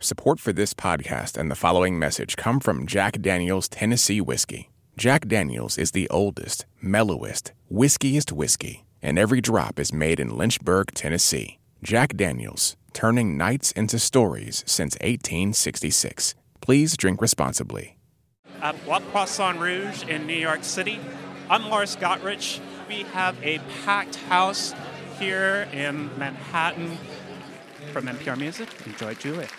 Support for this podcast and the following message come from Jack Daniels Tennessee Whiskey. Jack Daniels is the oldest, mellowest, whiskiest whiskey, and every drop is made in Lynchburg, Tennessee. Jack Daniels, turning nights into stories since 1866. Please drink responsibly. At Le Poisson Rouge in New York City, I'm Lars Gotrich. We have a packed house here in Manhattan. From NPR Music, enjoy Juliet.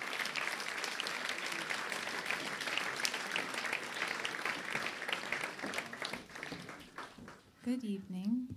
Good evening.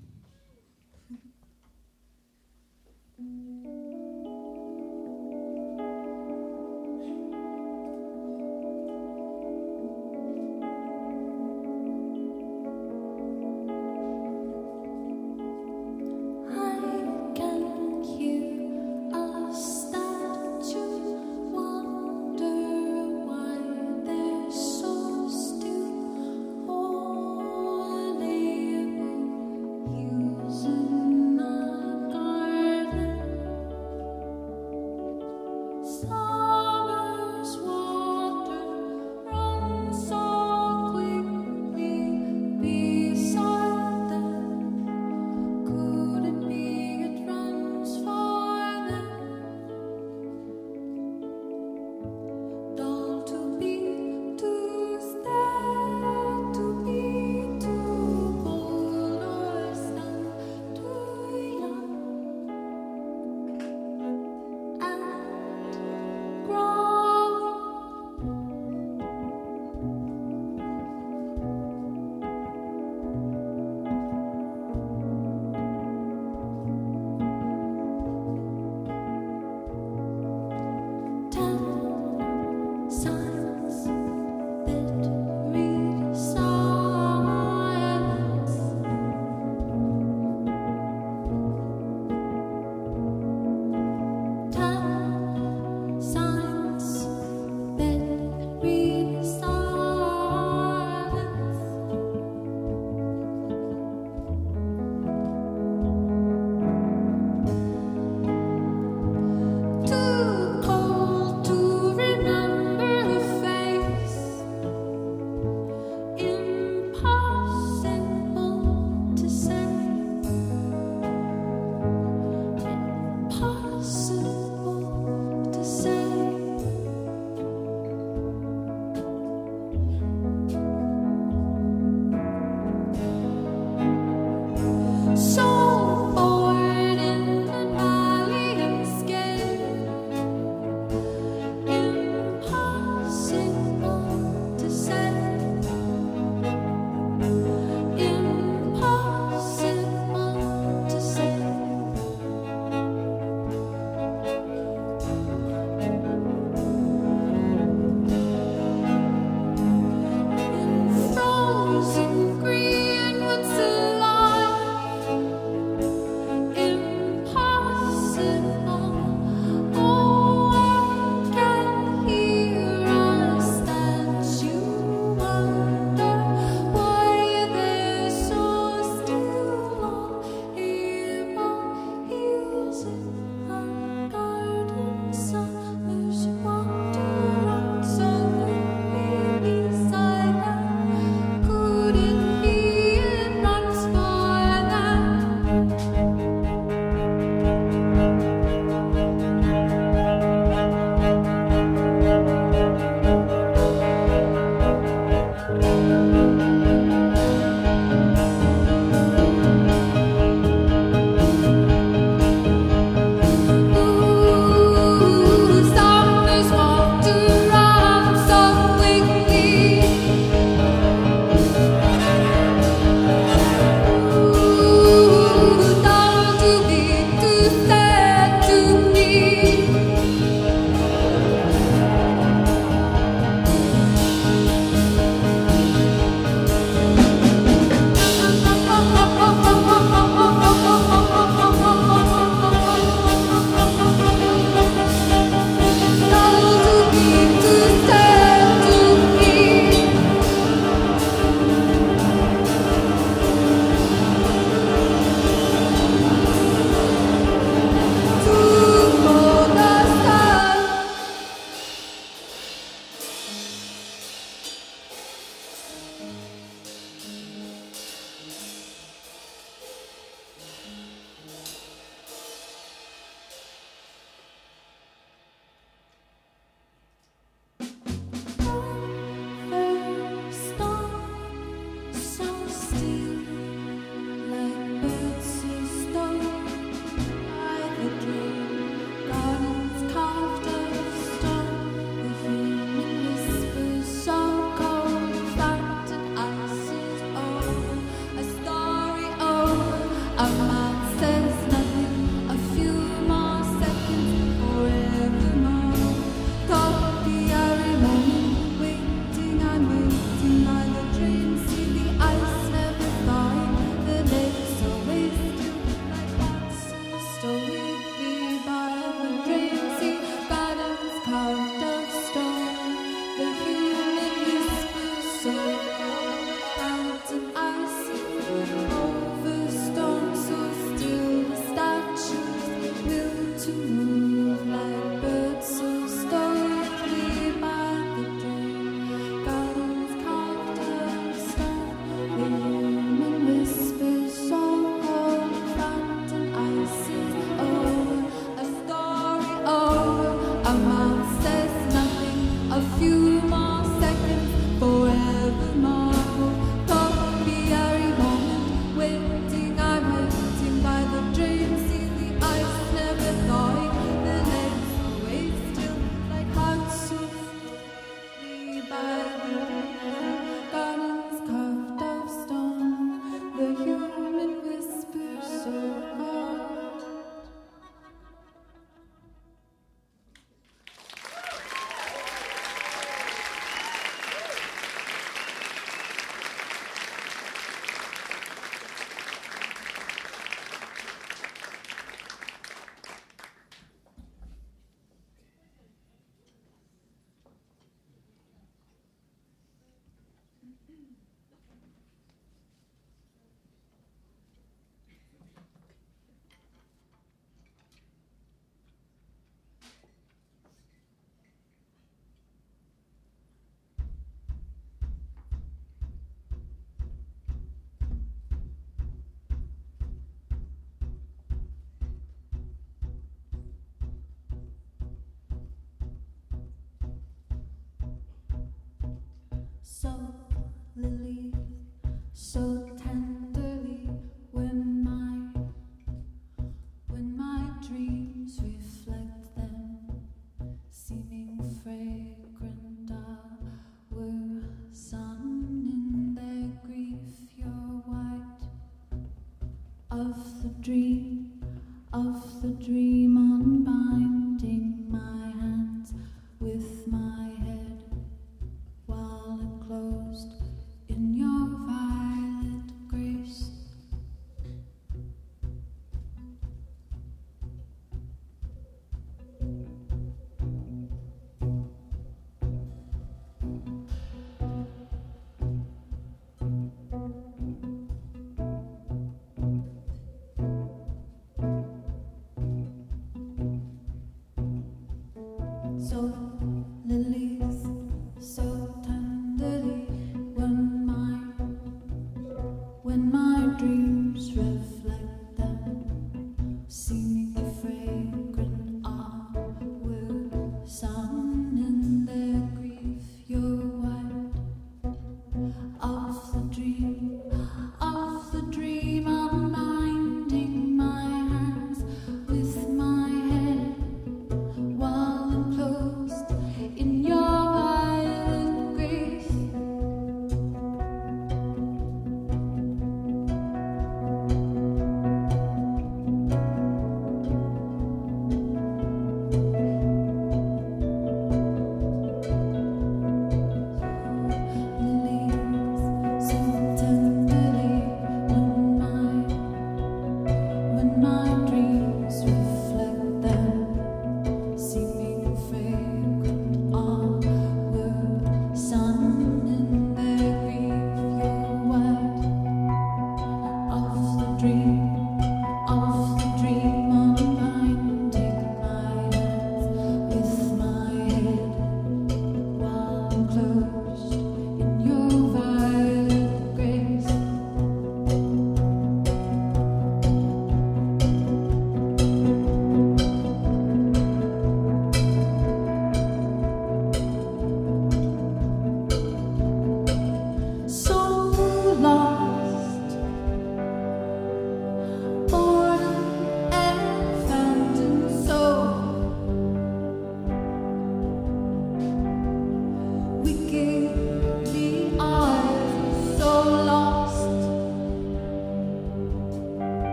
In your my dreams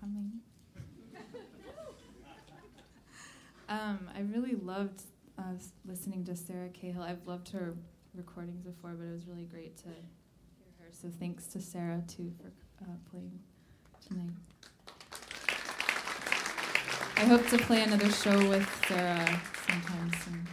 coming. um, I really loved uh, listening to Sarah Cahill. I've loved her recordings before, but it was really great to hear her. So thanks to Sarah too for uh, playing tonight. I hope to play another show with Sarah sometime soon.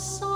From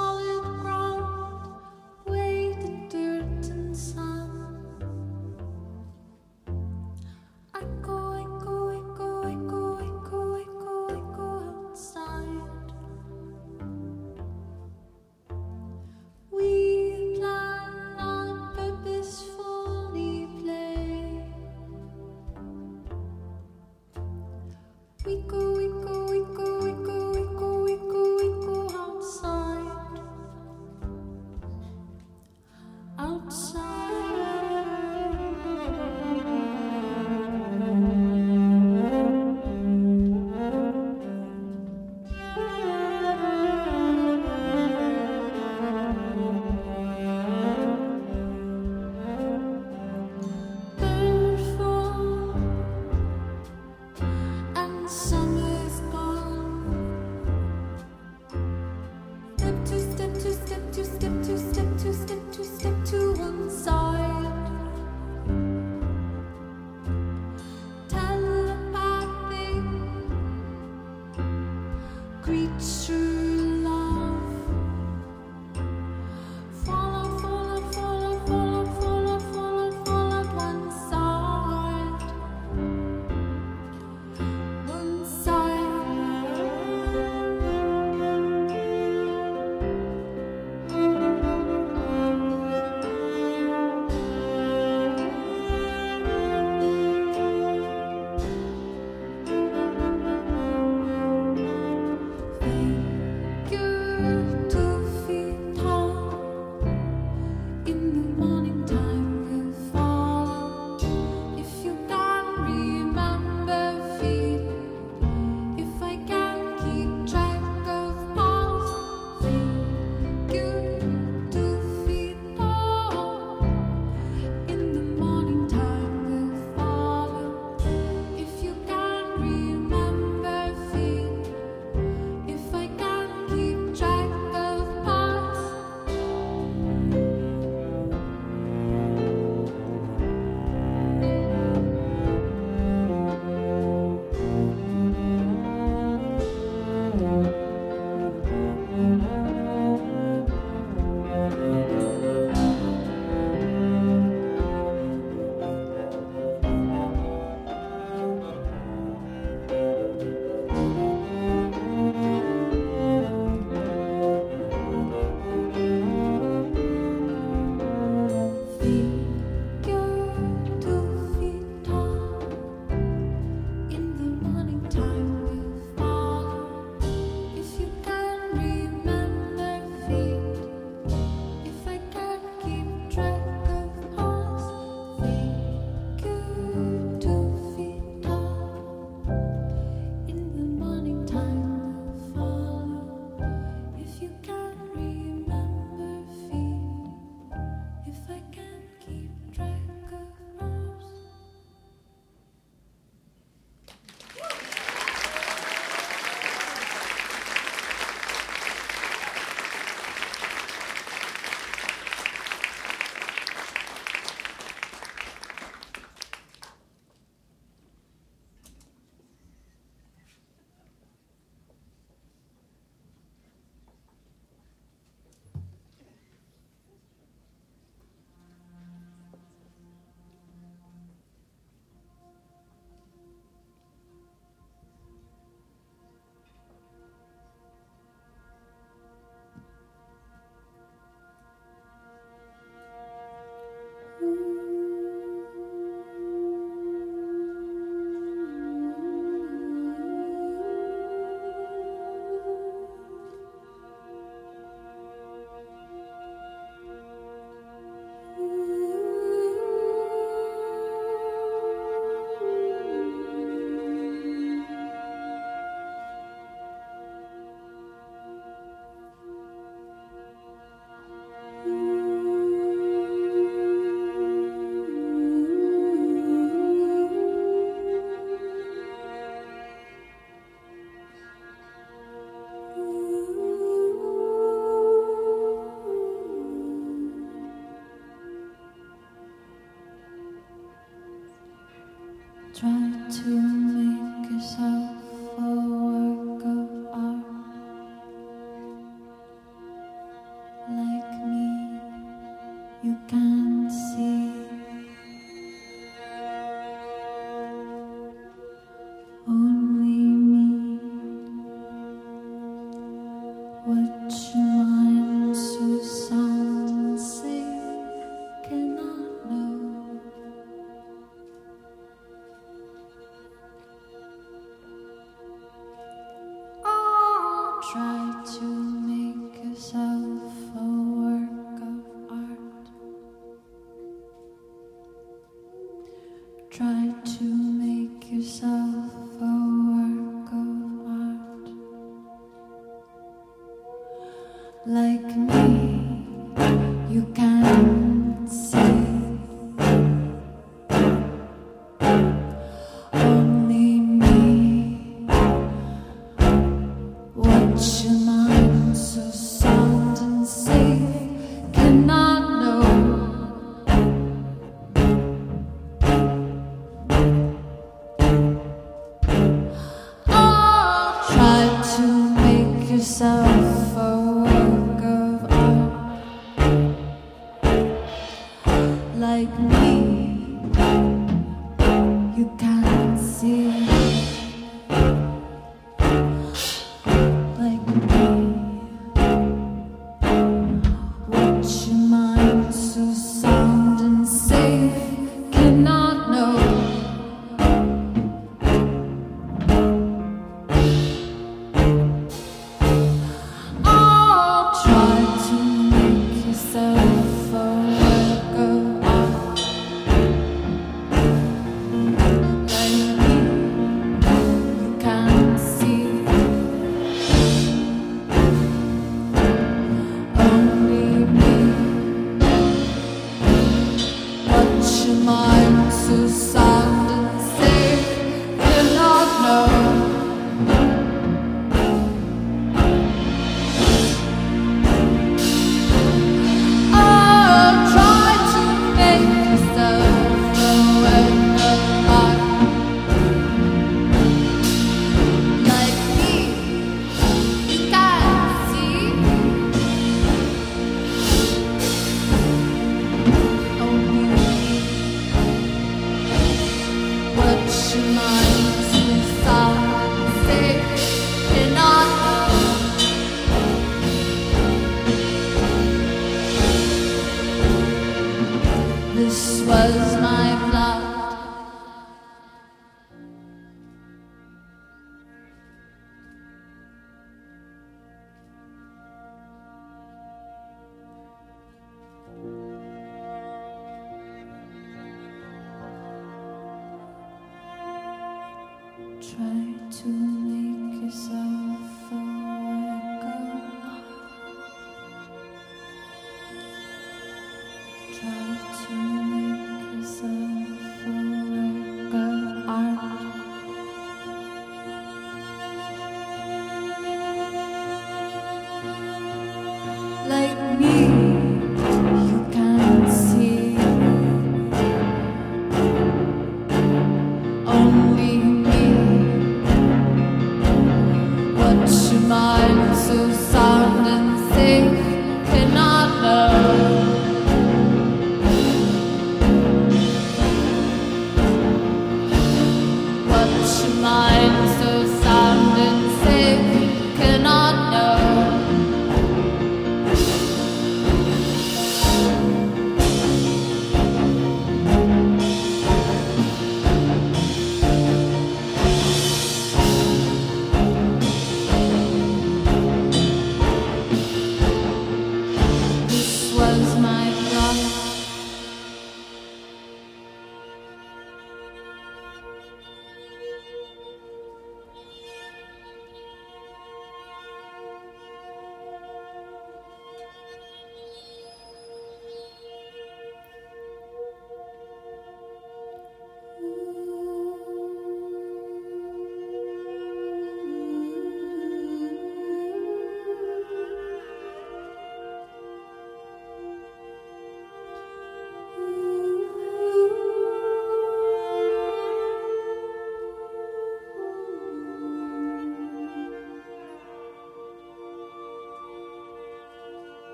Try to make yourself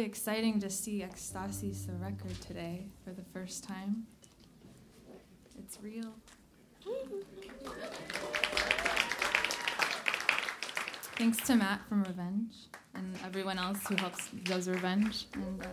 really exciting to see Ekstasis the record today for the first time. It's real. Thanks to Matt from Revenge and everyone else who helps does Revenge and. Uh,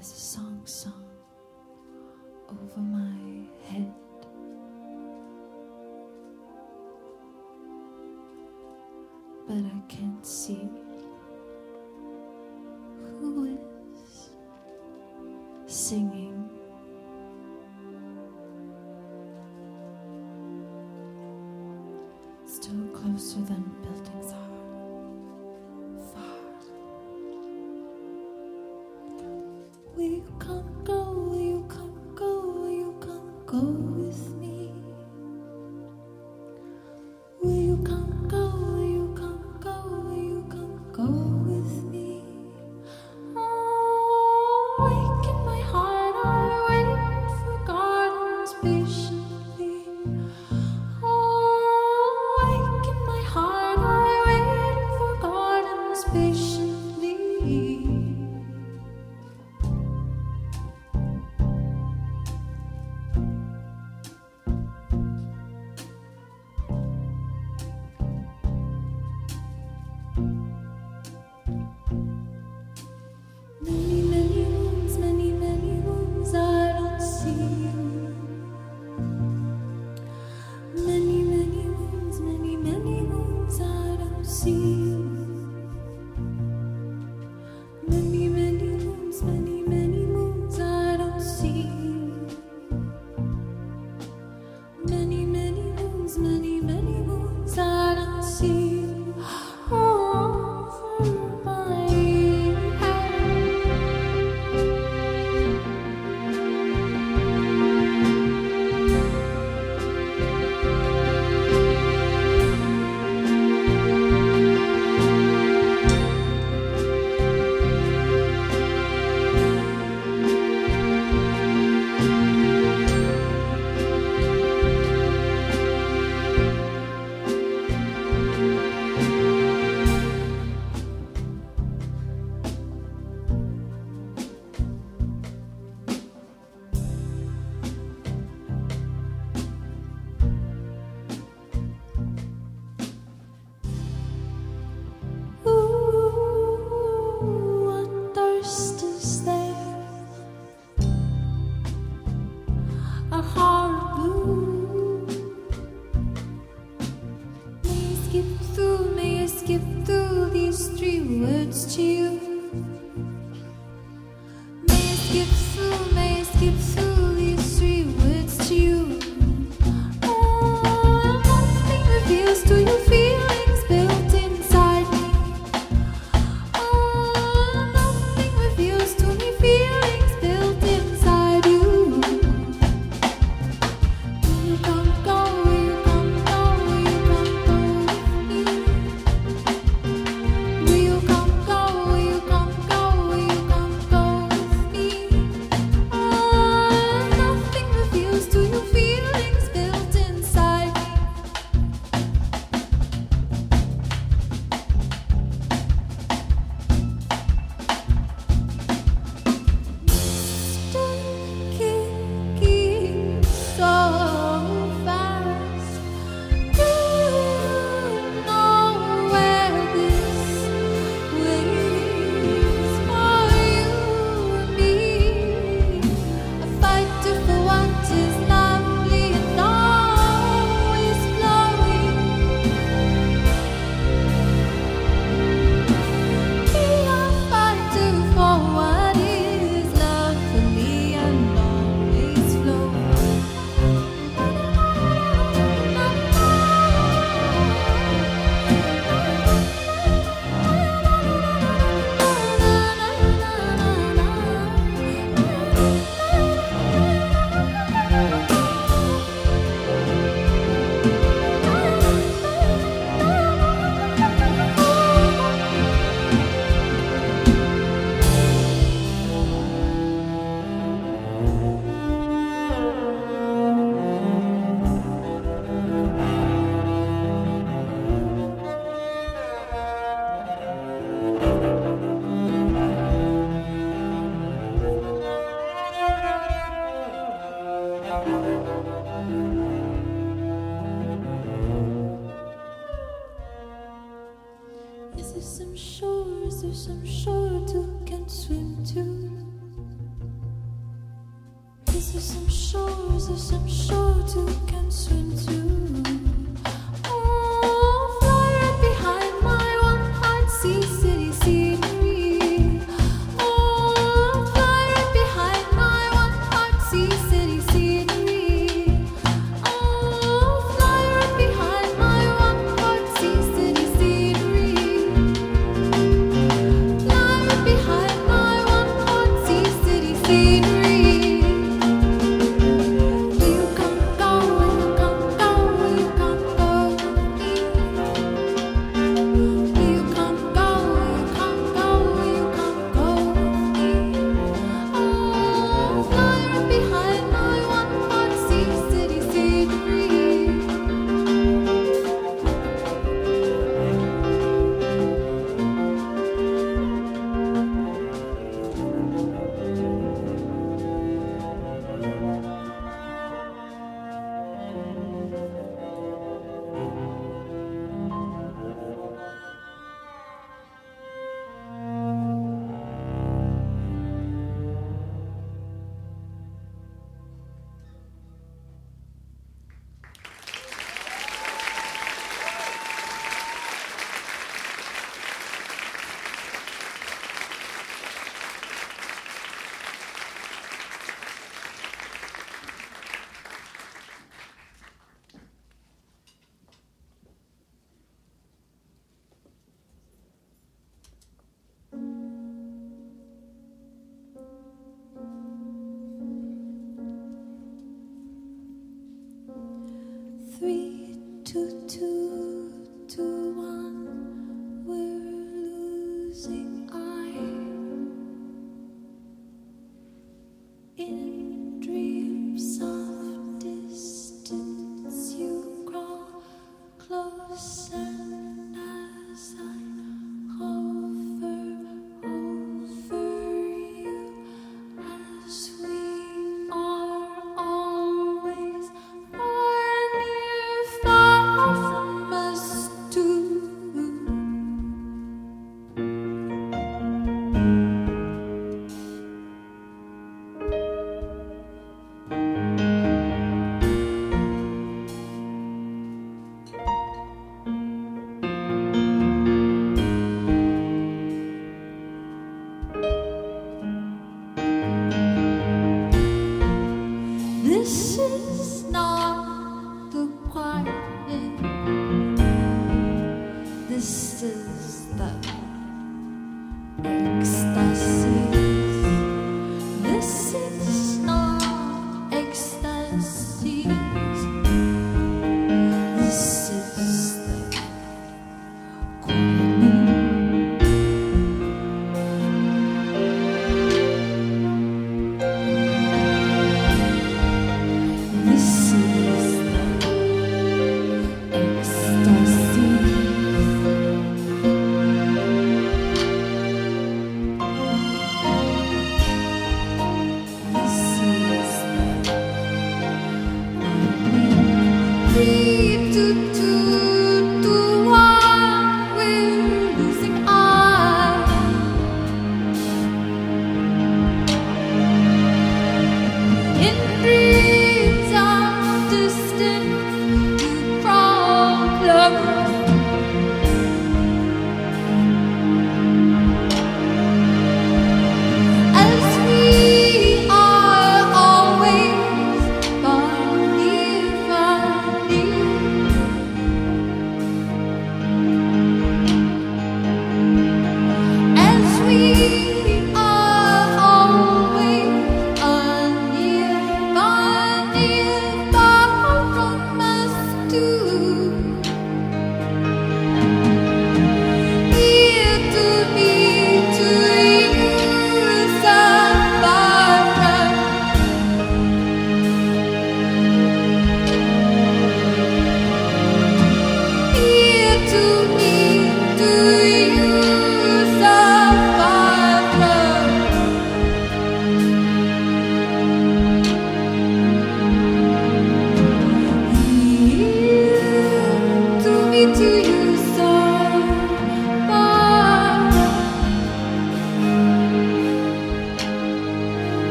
There's a song sung over my there's some shores, there's some shore two can swim to. Is there some shores, there's some shore two can swim to. Two, two, two, one. in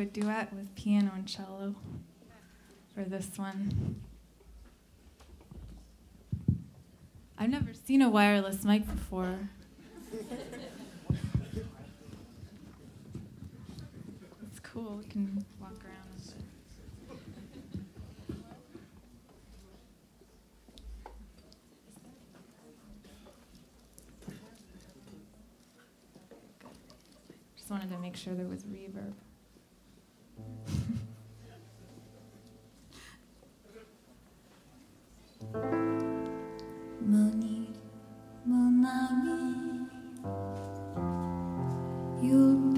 a duet with piano and cello for this one. I've never seen a wireless mic before. It's cool. We can walk around with it. Just wanted to make sure there was reverb. 胸に胸に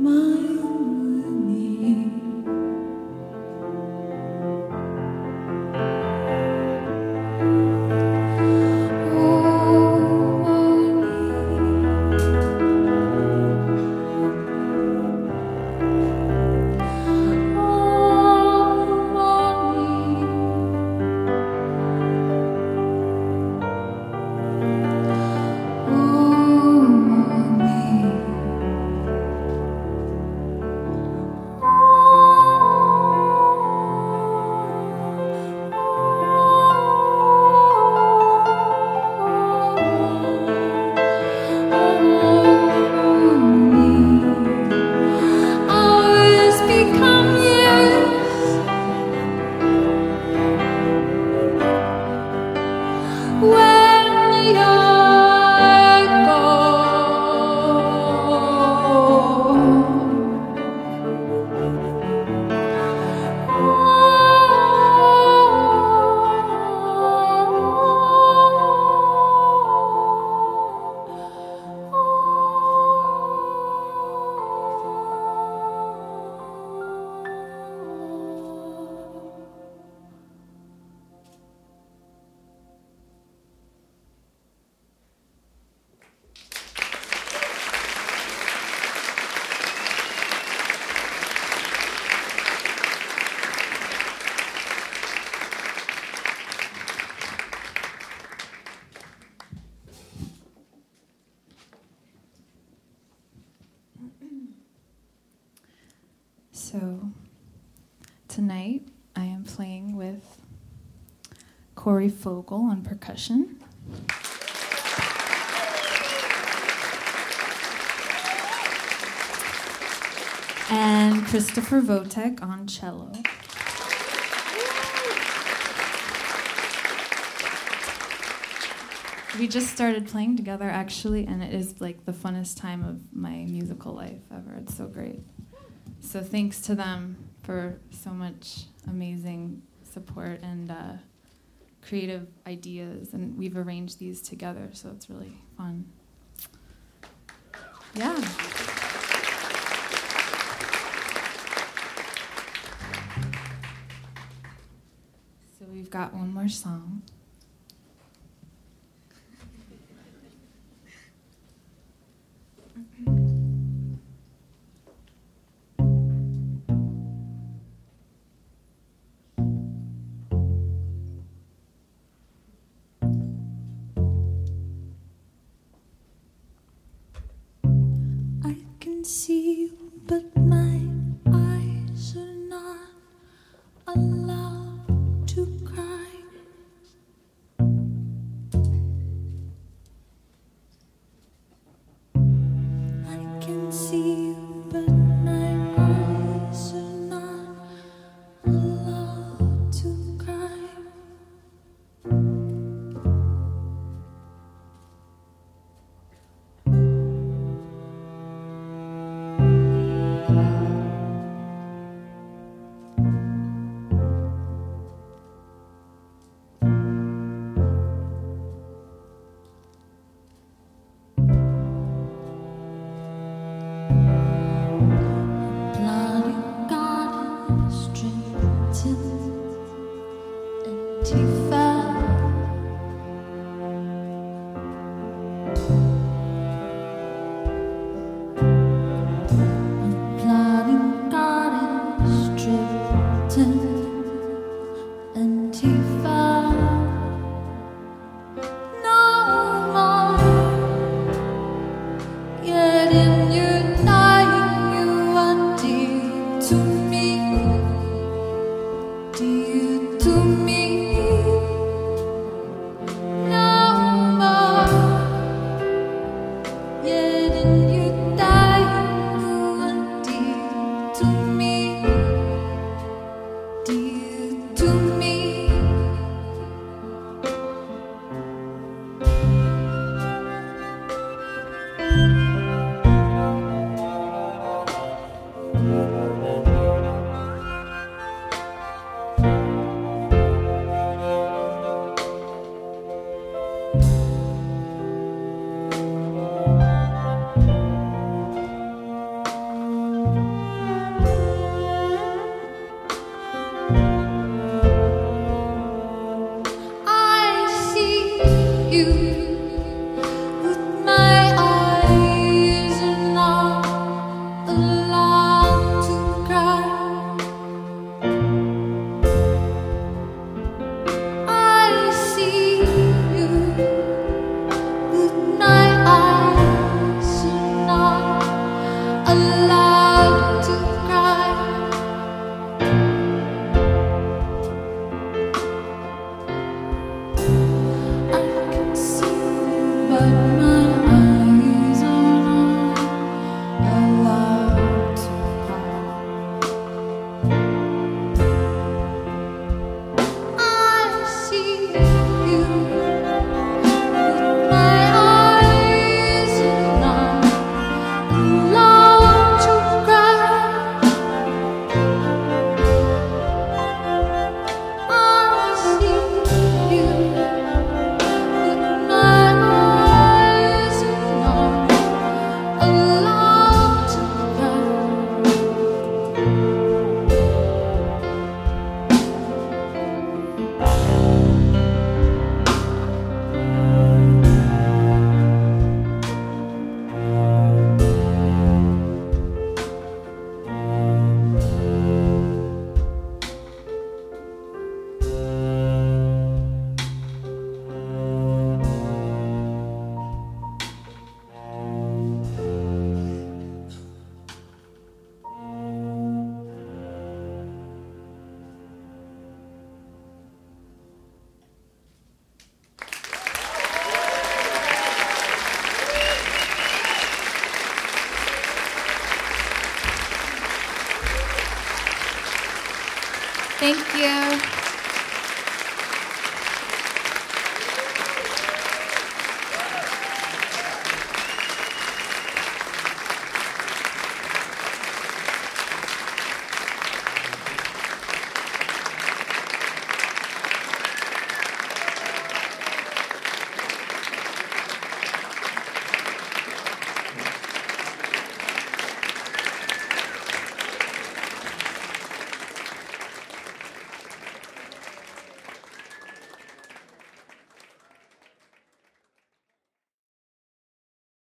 my Corey on percussion. And Christopher Votek on cello. We just started playing together actually, and it is like the funnest time of my musical life ever. It's so great. So thanks to them for so much amazing support and uh, creative ideas, and we've arranged these together, so it's really fun. Yeah. So we've got one more song. Too.